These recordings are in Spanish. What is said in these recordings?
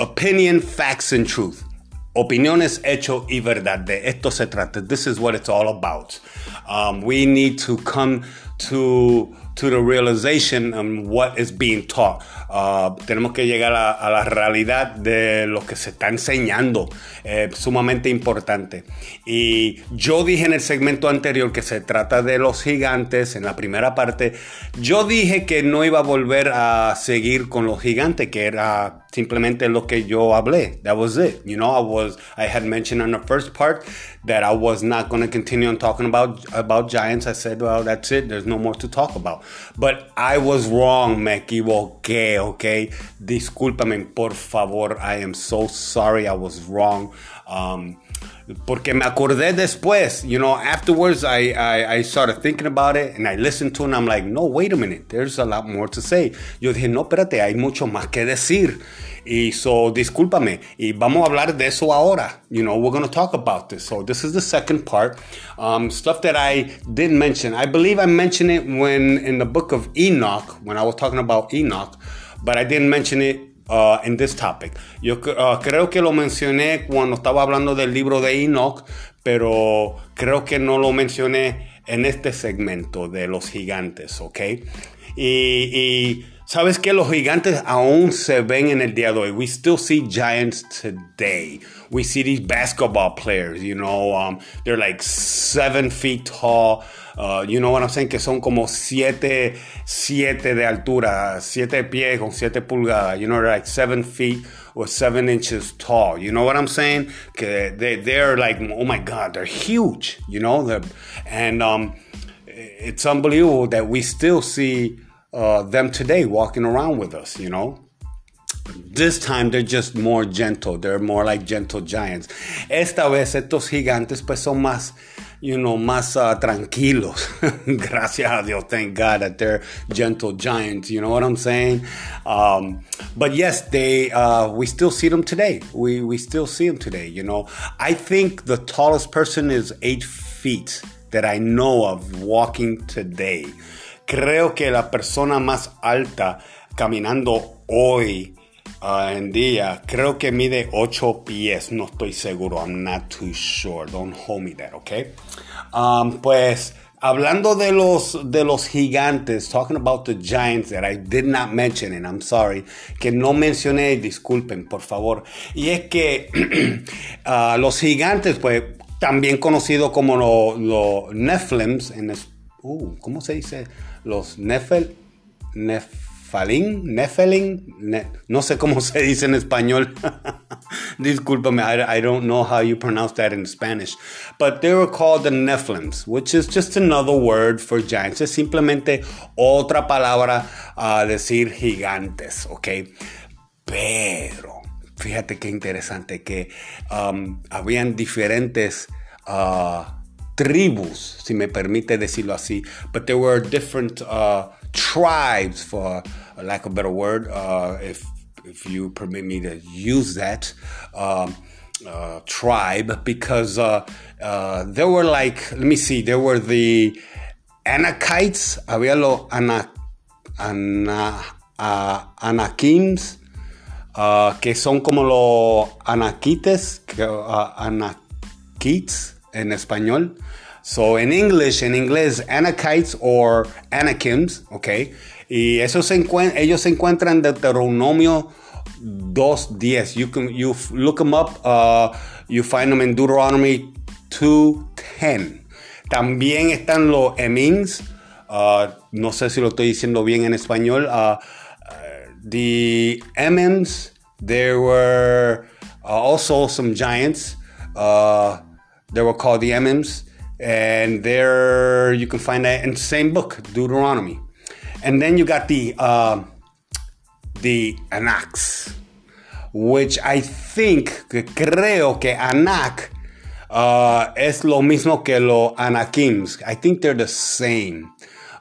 opinion, facts, and truth. Opiniones, hecho y verdad. De esto se trata. This is what it's all about. Um, we need to come to to the realization of what is being taught. Uh, tenemos que llegar a, a, la realidad de lo que se está enseñando, eh, sumamente importante. Y yo dije en el segmento anterior que se trata de los gigantes, en la primera parte, yo dije que no iba a volver a seguir con los gigantes, que era simplemente lo que yo hablé. That was it. You know, I was, I had mentioned on the first part that I was not going to continue on talking about, about giants. I said, well, that's it. There's no more to talk about. But I was wrong, me equivoqué, okay? Discúlpame, por favor. I am so sorry I was wrong. Um, porque me acordé después, you know, afterwards I, I, I, started thinking about it and I listened to it and I'm like, no, wait a minute, there's a lot more to say. Yo dije, no, espérate, hay mucho más que decir. Y so, discúlpame, y vamos a hablar de eso ahora. You know, we're going to talk about this. So, this is the second part. Um, stuff that I didn't mention. I believe I mentioned it when in the book of Enoch, when I was talking about Enoch, but I didn't mention it uh, in this topic. Yo uh, creo que lo mencioné cuando estaba hablando del libro de Enoch, pero creo que no lo mencioné en este segmento de los gigantes, ¿ok? Y sabes que los gigantes aún se ven en el día de hoy. We still see giants today. We see these basketball players, you know, um, they're like seven feet tall. Uh, you know what I'm saying? Que son como siete, siete de altura, siete pies con siete pulgadas. You know, they're like seven feet or seven inches tall. You know what I'm saying? Que they, they're like, oh my God, they're huge. You know, they're, and um, it's unbelievable that we still see uh, them today walking around with us. You know. This time they're just more gentle. They're more like gentle giants. Esta vez estos gigantes pues son más you know, más uh, tranquilos. Gracias a Dios, thank God that they're gentle giants. You know what I'm saying? Um, but yes, they uh, we still see them today. We we still see them today. You know, I think the tallest person is eight feet that I know of walking today. Creo que la persona más alta caminando hoy uh, en día, creo que mide 8 pies, no estoy seguro, I'm not too sure, don't hold me there, okay? Um, pues hablando de los, de los gigantes, talking about the giants that I did not mention, and I'm sorry, que no mencioné, disculpen, por favor. Y es que uh, los gigantes, pues, también conocidos como los lo Nephilims, en uh, ¿cómo se dice? Los Nephil, Neph Falín, Nephilim, no sé cómo se dice en español. Disculpame, I, don't know how you pronounce that in Spanish. But they were called the Nephilims, which is just another word for giants. Es simplemente otra palabra a decir gigantes, ¿ok? Pero, fíjate qué interesante que um, habían diferentes uh, tribus, si me permite decirlo así. But there were different... Uh, tribes, for lack of a better word, uh, if if you permit me to use that um, uh, tribe, because uh, uh there were like, let me see, there were the Anakites, había los ana, ana, Anakims, uh, que son como los Anakites, que, Anakites en español. So in English, in inglés, Anakites or Anakims, ok. Y eso se ellos se encuentran en Deuteronomio 2.10. You can you look them up, uh, you find them in Deuteronomy 2.10. También están los Emins. Uh, no sé si lo estoy diciendo bien en español. Uh, uh the Emims, there were uh, also some giants. Uh, they were called the Emims and there you can find that in the same book, Deuteronomy. And then you got the uh, the Anaks, which I think creo que Anak uh, es lo mismo que los Anakims. I think they're the same.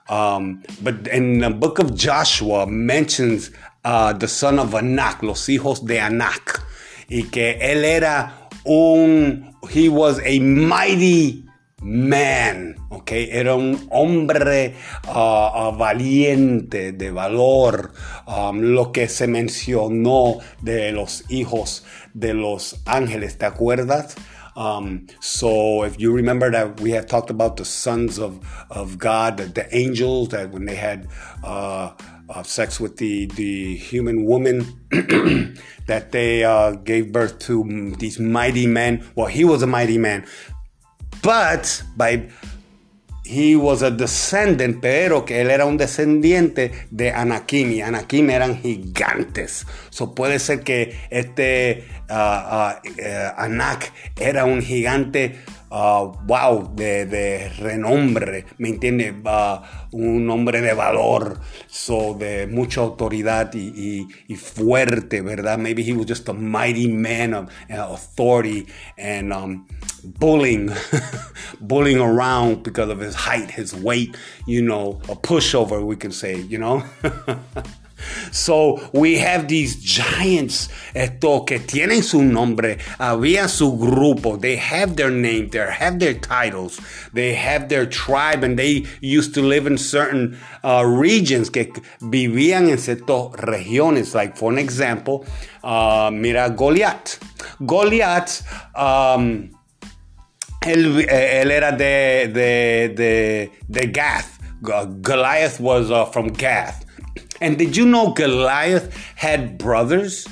Um, but in the book of Joshua mentions uh, the son of Anak, los hijos de Anak, y que él era un, he was a mighty man, ok, Era un hombre uh, valiente, de valor, um, lo que se mencionó de los hijos de los ángeles, ¿te acuerdas? Um, so if you remember that we had talked about the sons of, of God, the, the angels, that when they had uh, uh, sex with the, the human woman, that they uh, gave birth to these mighty men. Well, he was a mighty man, but by he was a descendant, pero que él era un descendiente de Anakim y Anakim eran gigantes. So puede ser que este uh, uh, Anak era un gigante uh, wow, de, de, renombre, ¿me entiendes? Uh, un hombre de valor, so, de mucha autoridad y, y, y, fuerte, ¿verdad? Maybe he was just a mighty man of uh, authority and um, bullying, bullying around because of his height, his weight, you know, a pushover, we can say, you know? So we have these giants esto, que tienen su nombre, había su grupo, they have their name, they have their titles, they have their tribe, and they used to live in certain uh, regions que vivían en ciertas regiones. Like for an example, uh, mira Goliath. Goliath. Um, él, él, era de, de, de, de Gath. Goliath was uh, from Gath. And did you know Goliath had brothers?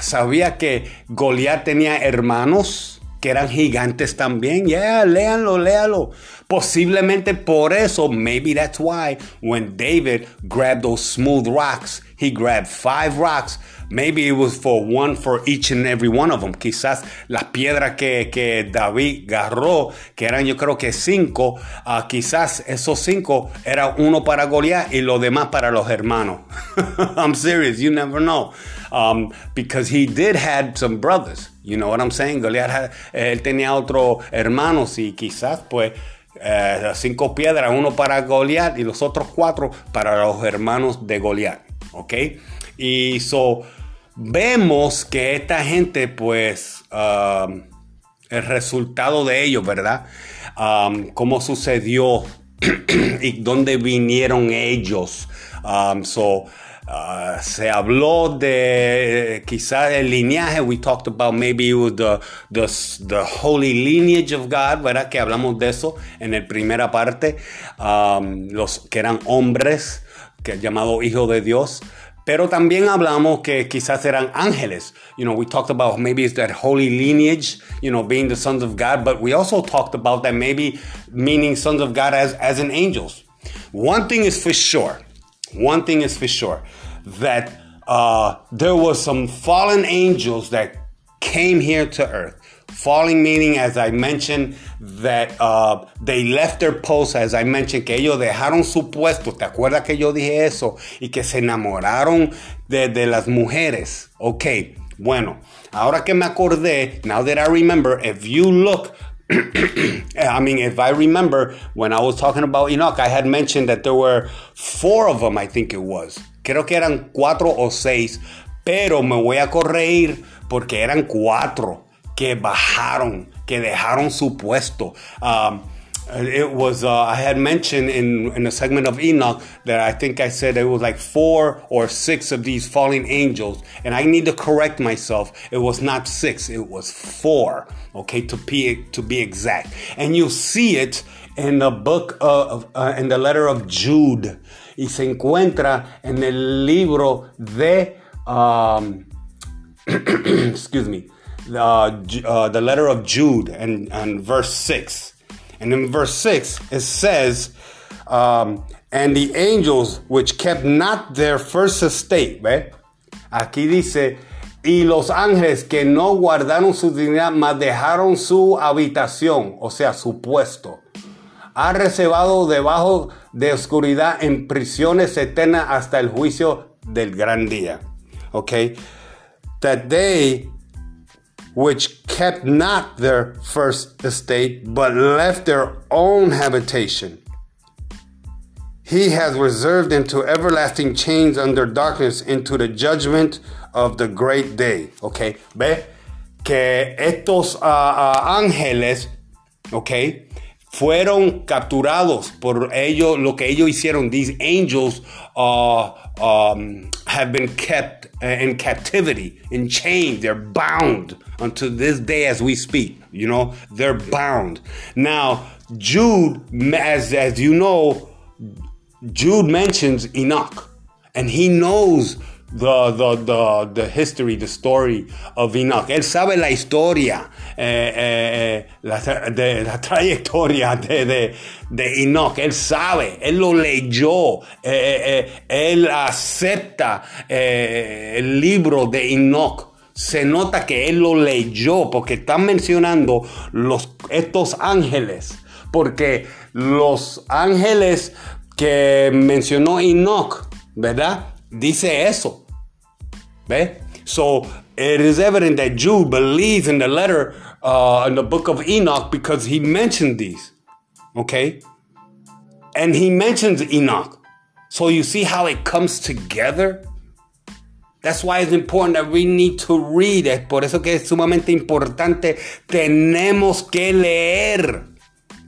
¿Sabía que Goliath tenía hermanos que eran gigantes también? Yeah, léanlo, léalo. Posiblemente por eso, maybe that's why, when David grabbed those smooth rocks, he grabbed five rocks Maybe it was for one for each and every one of them. Quizás las piedras que, que David agarró, que eran yo creo que cinco, uh, quizás esos cinco era uno para Goliat y los demás para los hermanos. I'm serious, you never know. Um, because he did had some brothers. You know what I'm saying? Goliat had, él tenía otros hermanos y quizás pues eh, cinco piedras, uno para Goliat y los otros cuatro para los hermanos de Goliat. ¿Ok? Y so, vemos que esta gente, pues, um, el resultado de ellos, ¿verdad? Um, cómo sucedió y dónde vinieron ellos. Um, so, uh, se habló de quizás el lineaje. We talked about maybe the, the, holy lineage of God, ¿verdad? Que hablamos de eso en la primera parte. los que eran hombres, que llamado hijo de Dios. Pero también hablamos que quizás eran ángeles. You know, we talked about maybe it's that holy lineage, you know, being the sons of God, but we also talked about that maybe meaning sons of God as, as in angels. One thing is for sure, one thing is for sure, that uh, there was some fallen angels that came here to earth. Falling meaning, as I mentioned, that uh, they left their post, as I mentioned, que ellos dejaron su puesto. ¿Te acuerdas que yo dije eso? Y que se enamoraron de, de las mujeres. Ok, bueno, ahora que me acordé, now that I remember, if you look I mean, if I remember when I was talking about Enoch, I had mentioned that there were four of them, I think it was. Creo que eran cuatro o seis, pero me voy a corregir porque eran cuatro. Que bajaron, que dejaron su puesto. Um, it was uh, I had mentioned in in a segment of Enoch that I think I said it was like four or six of these falling angels, and I need to correct myself. It was not six; it was four. Okay, to be to be exact, and you see it in the book of uh, in the letter of Jude, y se encuentra en el libro de um, excuse me uh, uh, the letter of Jude and, and verse 6. And in verse 6, it says, um, And the angels which kept not their first estate, ¿ve? Aquí dice, y los ángeles que no guardaron su dignidad, mas dejaron su habitación, o sea, su puesto, ha reservado debajo de oscuridad en prisiones eternas hasta el juicio del gran día. Okay? That they which kept not their first estate, but left their own habitation. He has reserved into everlasting chains under darkness into the judgment of the great day. Okay, ve que estos uh, uh, ángeles okay, Fueron capturados por ellos, lo que ellos hicieron. These angels uh, um, have been kept uh, in captivity, in chains. They're bound unto this day as we speak. You know, they're bound. Now, Jude, as, as you know, Jude mentions Enoch, and he knows the, the, the, the history, the story of Enoch. Él sabe la historia, eh, eh, la, de, la trayectoria de, de, de, Enoch. Él sabe, él lo leyó, eh, él acepta el libro de Enoch. Se nota que él lo leyó porque están mencionando los, estos ángeles. Porque los ángeles que mencionó Enoch, ¿verdad? Dice eso. ¿Ve? So it is evident that Jude believes in the letter uh, in the book of Enoch because he mentioned these. Okay? And he mentions Enoch. So you see how it comes together? That's why it's important that we need to read it. Por eso que es sumamente importante. Tenemos que leer.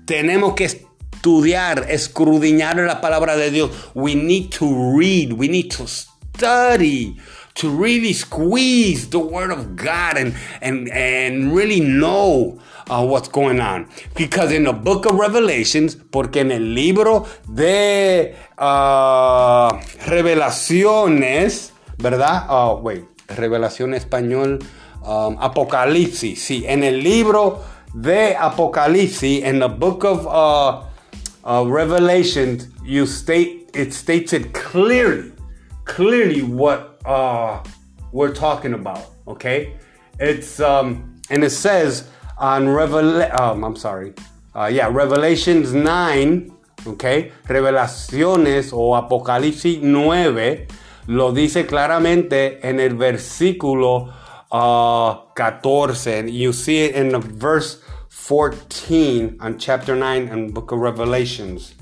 Tenemos que estudiar, escudriñar la palabra de Dios. We need to read, we need to study to really squeeze the word of God and and and really know uh, what's going on. Because in the book of Revelations, porque en el libro de uh, revelaciones, ¿verdad? Oh, wait, revelación español, um, Apocalipsis. Sí, en el libro de Apocalipsis, in the book of uh, uh, Revelation, you state it states it clearly, clearly what uh, we're talking about. Okay, it's um, and it says on Revel. Um, I'm sorry. Uh, yeah, Revelations 9, okay, Revelaciones o Apocalipsis 9 lo dice claramente en el versículo uh, 14. You see it in the verse 14 on chapter 9 and book of Revelations.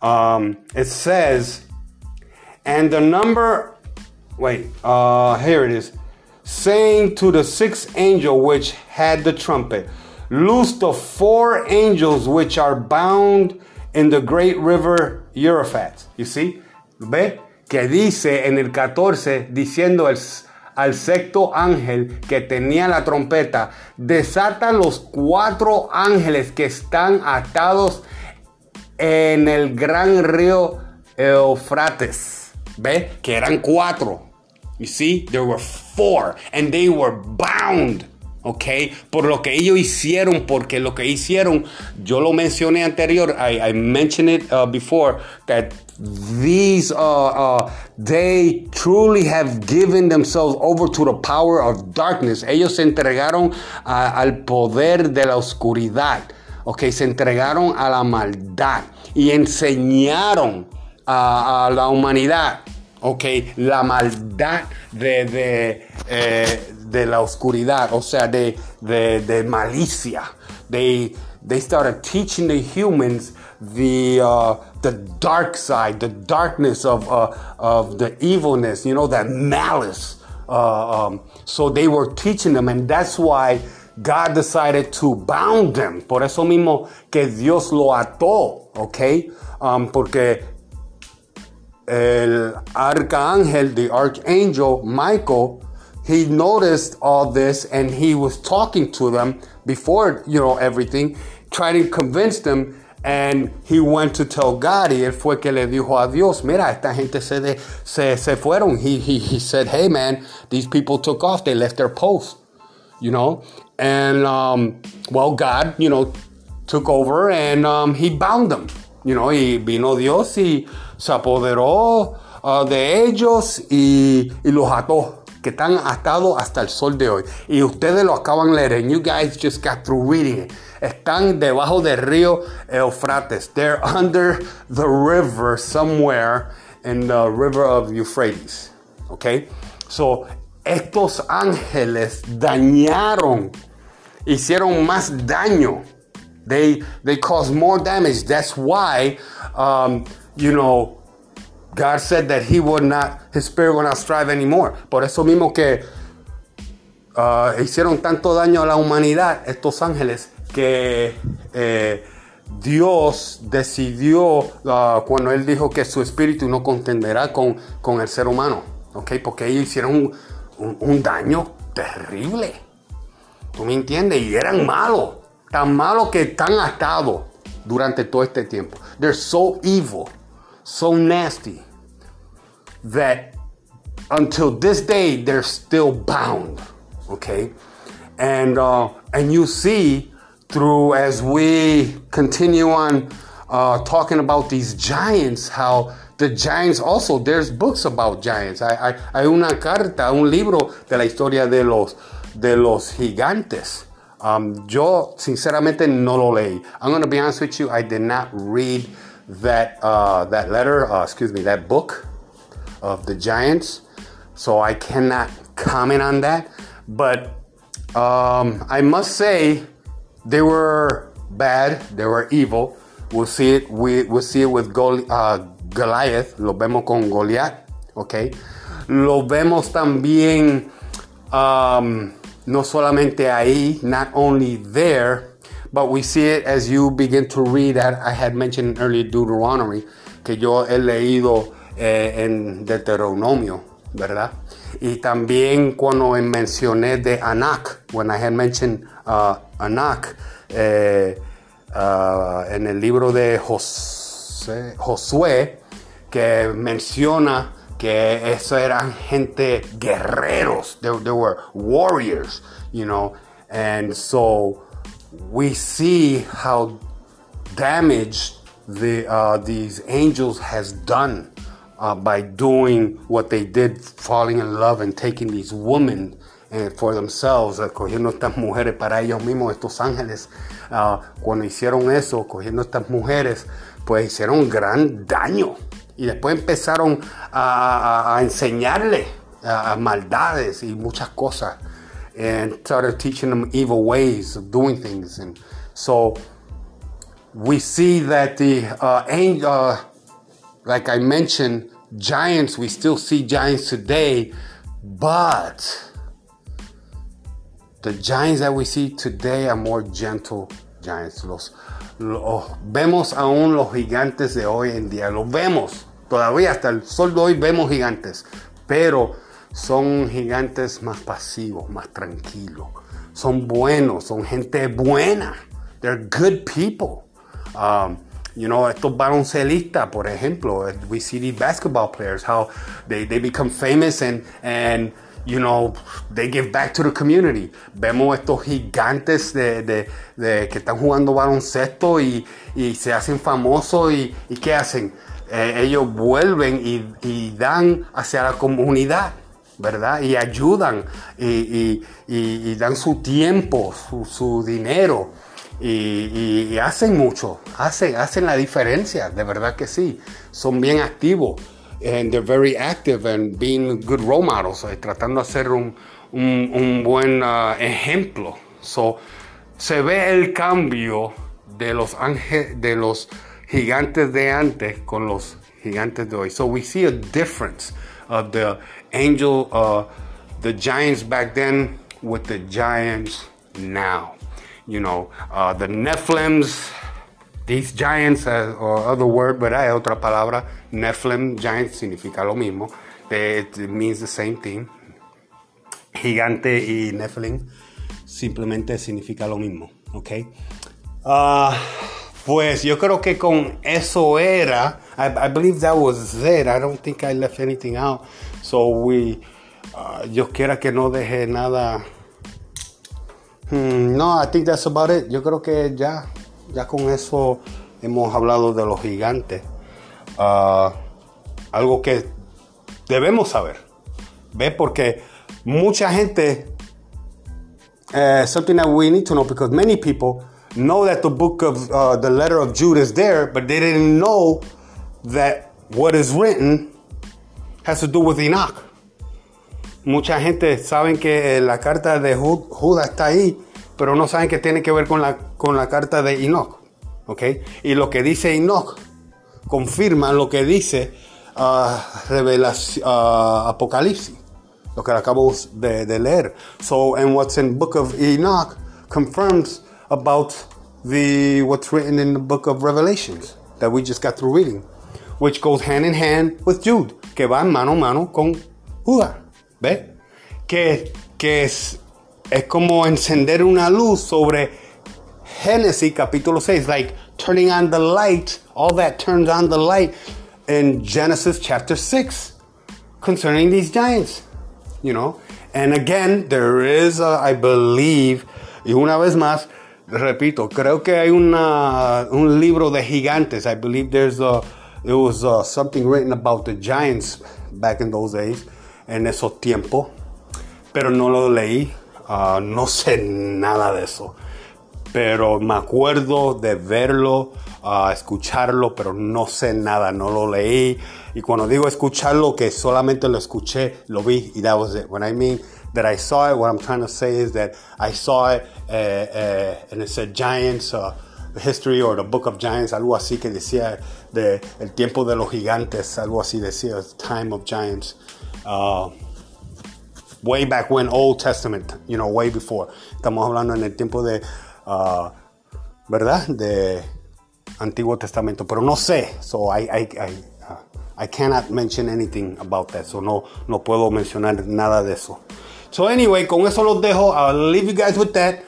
Um, it says, and the number, wait, uh, here it is, saying to the sixth angel which had the trumpet, Loose the four angels which are bound in the great river Euphrates. You see? ¿Ve? Que dice en el 14, diciendo el al sexto ángel que tenía la trompeta, desata los cuatro ángeles que están atados en el gran río Eufrates. ¿Ve? Que eran cuatro. You see, there were four and they were bound. ¿Ok? Por lo que ellos hicieron, porque lo que hicieron, yo lo mencioné anterior, I, mentioned it uh, before, that these, uh, uh, they truly have given themselves over to the power of darkness. Ellos se entregaron al poder de la oscuridad, ¿ok? Se entregaron a la maldad y enseñaron a la humanidad ok, la maldad de, de, eh, de la oscuridad, o sea, de, de, de malicia. They, they started teaching the humans the, uh, the dark side, the darkness of, uh, of the evilness, you know, that malice. Uh, um, so they were teaching them, and that's why God decided to bound them. Por eso mismo que Dios lo ató, ¿ok? Um, porque el arcángel, the archangel Michael, he noticed all this and he was talking to them before, you know, everything, trying to convince them. And he went to tell God, y él fue que le dijo a Dios, mira, esta gente se, de, se, se fueron. He, he, he said, hey man, these people took off, they left their post, you know? And, um, well, God, you know, took over and um, he bound them, you know, y vino Dios y se apoderó uh, de ellos y, y, los ató, que están atados hasta el sol de hoy. Y ustedes lo acaban de leer, and you guys just got through reading it. Están debajo del río Eufrates. They're under the river somewhere in the river of Euphrates. Okay? So, estos ángeles dañaron, hicieron más daño. They, they caused more damage. That's why um, you know, God said that He would not, His Spirit would not strive anymore. Por eso mismo que uh, hicieron tanto daño a la humanidad estos ángeles que eh, Dios decidió uh, cuando Él dijo que su espíritu no contenderá con, con el ser humano, ¿ok? Porque ellos hicieron un, un, un daño terrible. ¿Tú me entiendes? Y eran malos, tan malos que están atados durante todo este tiempo. They're so evil, so nasty, that until this day they're still bound. Okay, and uh, and you see through as we continue on uh, talking about these giants, how the giants also there's books about giants. Hay, hay, hay una carta, un libro de la historia de los de los gigantes. Um, yo sinceramente no lo leí. I'm to be honest with you. I did not read that uh, that letter. Uh, excuse me, that book of the giants. So I cannot comment on that. But um, I must say they were bad. They were evil. We'll see it. We, we'll see it with uh, Goliath. Lo vemos con Goliath. Okay. Lo vemos también. Um, no solamente ahí, not only there, but we see it as you begin to read. I had mentioned earlier Deuteronomy, que yo he leído eh, en Deuteronomio, ¿verdad? Y también cuando mencioné de Anak, when I had mentioned uh, Anak, eh, uh, en el libro de Josué, que menciona que eso eran gente guerreros. They, they were warriors, you know. And so we see how damaged the uh, these angels has done uh, by doing what they did, falling in love and taking these women uh, for themselves, uh, cogiendo estas mujeres para ellos mismos, estos ángeles. Uh, cuando hicieron eso, cogiendo estas mujeres, pues hicieron gran daño. Y después empezaron a, a, enseñarle maldades y muchas cosas. And started teaching them evil ways of doing things. And so we see that the uh, uh, like I mentioned, giants, we still see giants today, but the giants that we see today are more gentle giants. Los, los, vemos aún los gigantes de hoy en día, los vemos. Todavía hasta el sol de hoy vemos gigantes, pero son gigantes más pasivos, más tranquilos. Son buenos, son gente buena. They're good people. Um, you know, estos baloncelistas, por ejemplo, we see these basketball players, how they, they become famous and, and you know, they give back to the community. Vemos estos gigantes de, de que están jugando baloncesto y, y se hacen famosos y, y ¿qué hacen? Eh, ellos vuelven y, y, dan hacia la comunidad, ¿verdad? Y ayudan y, dan su tiempo, su, dinero. Y, hacen mucho, hacen, hacen la diferencia, de verdad que sí. Son bien activos. And they're very active and being good role models, eh, tratando de ser un, un, un buen uh, ejemplo. So, se ve el cambio de los, ángeles, de los gigantes de antes con los gigantes de hoy. So we see a difference of the angel, uh, the giants back then with the giants now. You know, uh, the Nephilims, these giants, uh, or other word, but hay otra palabra, Nephilim, giants significa lo mismo. It means the same thing. Gigante y Nephilim simplemente significa lo mismo, ¿ok? Uh, Pues yo creo que con eso era. I, I, believe that was it. I don't think I left anything out. So we. Uh, yo quiera que no deje nada. Hmm, no, I think that's about it. Yo creo que ya, ya con eso hemos hablado de los gigantes. Uh, algo que debemos saber. ¿Ve? Porque mucha gente. Uh, something that we need to know because many people know that the book of uh, the letter of Jude is there, but they didn't know that what is written has to do with Enoch. Mucha gente saben que la carta de Judas está ahí, pero no saben que tiene que ver con la, con la carta de Enoch. ¿okay? Y lo que dice Enoch confirma lo que dice uh, revelación, uh, Apocalipsis, lo que acabo de, de leer. So, and what's in book of Enoch confirms about the what's written in the book of Revelations that we just got through reading, which goes hand in hand with Jude, que va mano a mano con Judas. ¿Ve? Que, que es, es como encender una luz sobre Génesis capítulo 6, like turning on the light, all that turns on the light in Genesis chapter 6 concerning these giants, you know. And again, there is, a, I believe, y una vez más, repito, creo que hay una, un libro de gigantes. I believe there's a, there was uh, something written about the giants back in those days, en esos tiempos, pero no lo leí. Uh, no sé nada de eso. Pero me acuerdo de verlo, uh, escucharlo, pero no sé nada, no lo leí. Y cuando digo escucharlo, que solamente lo escuché, lo vi, y that was it. When I mean that I saw it, what I'm trying to say is that I saw it, uh, and it said Giants, uh, History or the Book of Giants, algo así que decía de el tiempo de los gigantes, algo así decía, Time of Giants. Uh, way back when, Old Testament, you know, way before. Estamos hablando en el tiempo de, uh, ¿verdad? De Antiguo Testamento, pero no sé, so I, I, I, uh, I cannot mention anything about that, so no, no puedo mencionar nada de eso. So anyway, con eso los dejo. I'll leave you guys with that.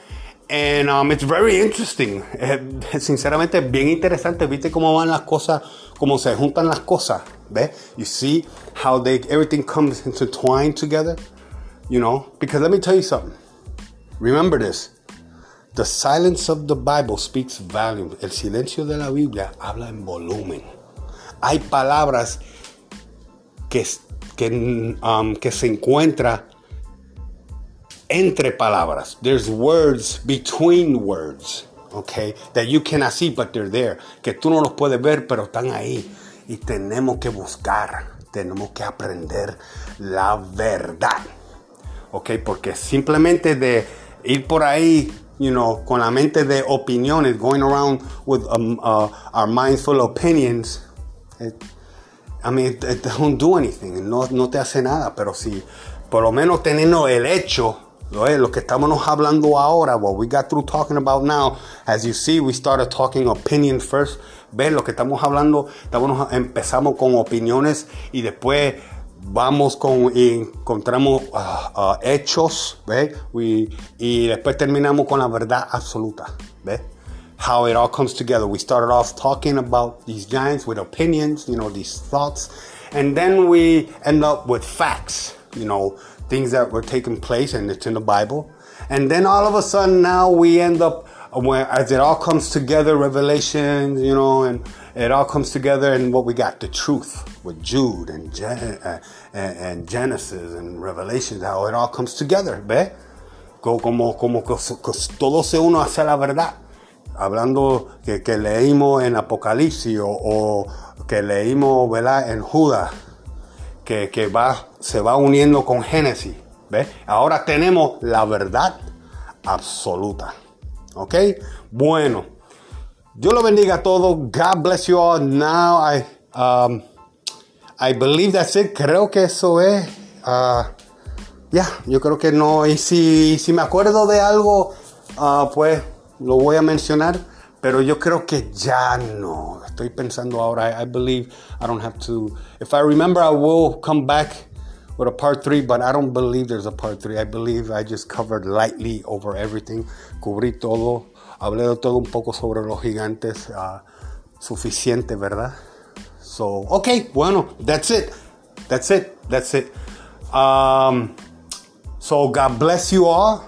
And um, it's very interesting. Eh, sinceramente, bien interesante. Viste cómo van las cosas, cómo se juntan las cosas. ¿Ves? You see how they everything comes intertwined together. You know, because let me tell you something. Remember this. The silence of the Bible speaks volume. El silencio de la Biblia habla en volumen. Hay palabras que, que, um, que se encuentran entre palabras. There's words between words, okay, that you cannot see, but they're there. Que tú no los puedes ver, pero están ahí. Y tenemos que buscar, tenemos que aprender la verdad, okay, porque simplemente de ir por ahí, you know, con la mente de opiniones, going around with um, uh, our of opinions, it, I mean, it, it don't do anything, no, no te hace nada, pero si por lo menos teniendo el hecho lo que estamos hablando ahora, what we got through talking about now, as you see, we started talking opinions first. Ves lo que estamos hablando, estamos, empezamos con opiniones y después vamos con y encontramos uh, uh, hechos. We, y después terminamos con la verdad absoluta. How it all comes together. We started off talking about these giants with opinions, you know, these thoughts, and then we end up with facts, you know, things that were taking place and it's in the Bible. And then all of a sudden now we end up when as it all comes together, Revelation, you know, and it all comes together and what we got, the truth with Jude and, Gen- uh, and, and, Genesis and Revelation, how it all comes together, ¿ve? Como, como todo se uno hacia la verdad. Hablando que, que leímos en Apocalipsis o, o que leímos, ¿verdad? En Judas que, va, se va uniendo con Génesis. ¿Ves? Ahora tenemos la verdad absoluta. ¿Ok? Bueno. Dios lo bendiga a todos. God bless you all. Now I, um, I believe that's it. Creo que eso es. Uh, ya, yo creo que no. Y si, si me acuerdo de algo, uh, pues lo voy a mencionar. Pero yo creo que ya no. Estoy pensando ahora. I, I believe I don't have to. If I remember, I will come back with a part three, but I don't believe there's a part three. I believe I just covered lightly over everything. Cubrí todo. Hablé de todo un poco sobre los gigantes. Uh, suficiente, ¿verdad? So, okay, bueno, that's it. That's it. That's it. Um, so, God bless you all.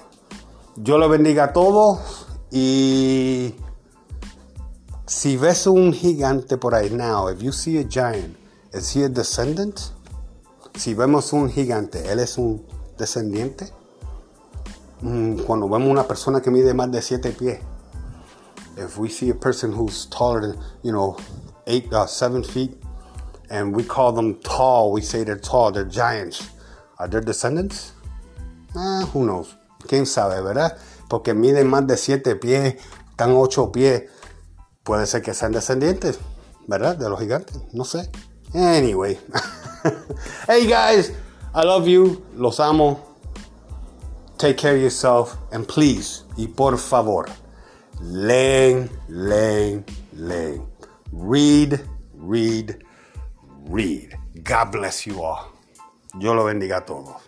Yo le bendiga a todos. Y si ves un gigante por ahí now, if you see a giant, is he a descendant? Si vemos un gigante, él es un descendiente. Mm, cuando vemos una persona que mide más de siete pies, if we see a person who's taller than, you know, eight, uh, seven feet, and we call them tall, we say they're tall, they're giants. Are they descendants? Uh, who knows? ¿Quién sabe, verdad? Porque miden más de siete pies, están ocho pies. Puede ser que sean descendientes, ¿verdad? De los gigantes. No sé. Anyway. hey guys, I love you. Los amo. Take care of yourself. And please, y por favor, leen, leen, leen. Read, read, read. God bless you all. Yo lo bendiga a todos.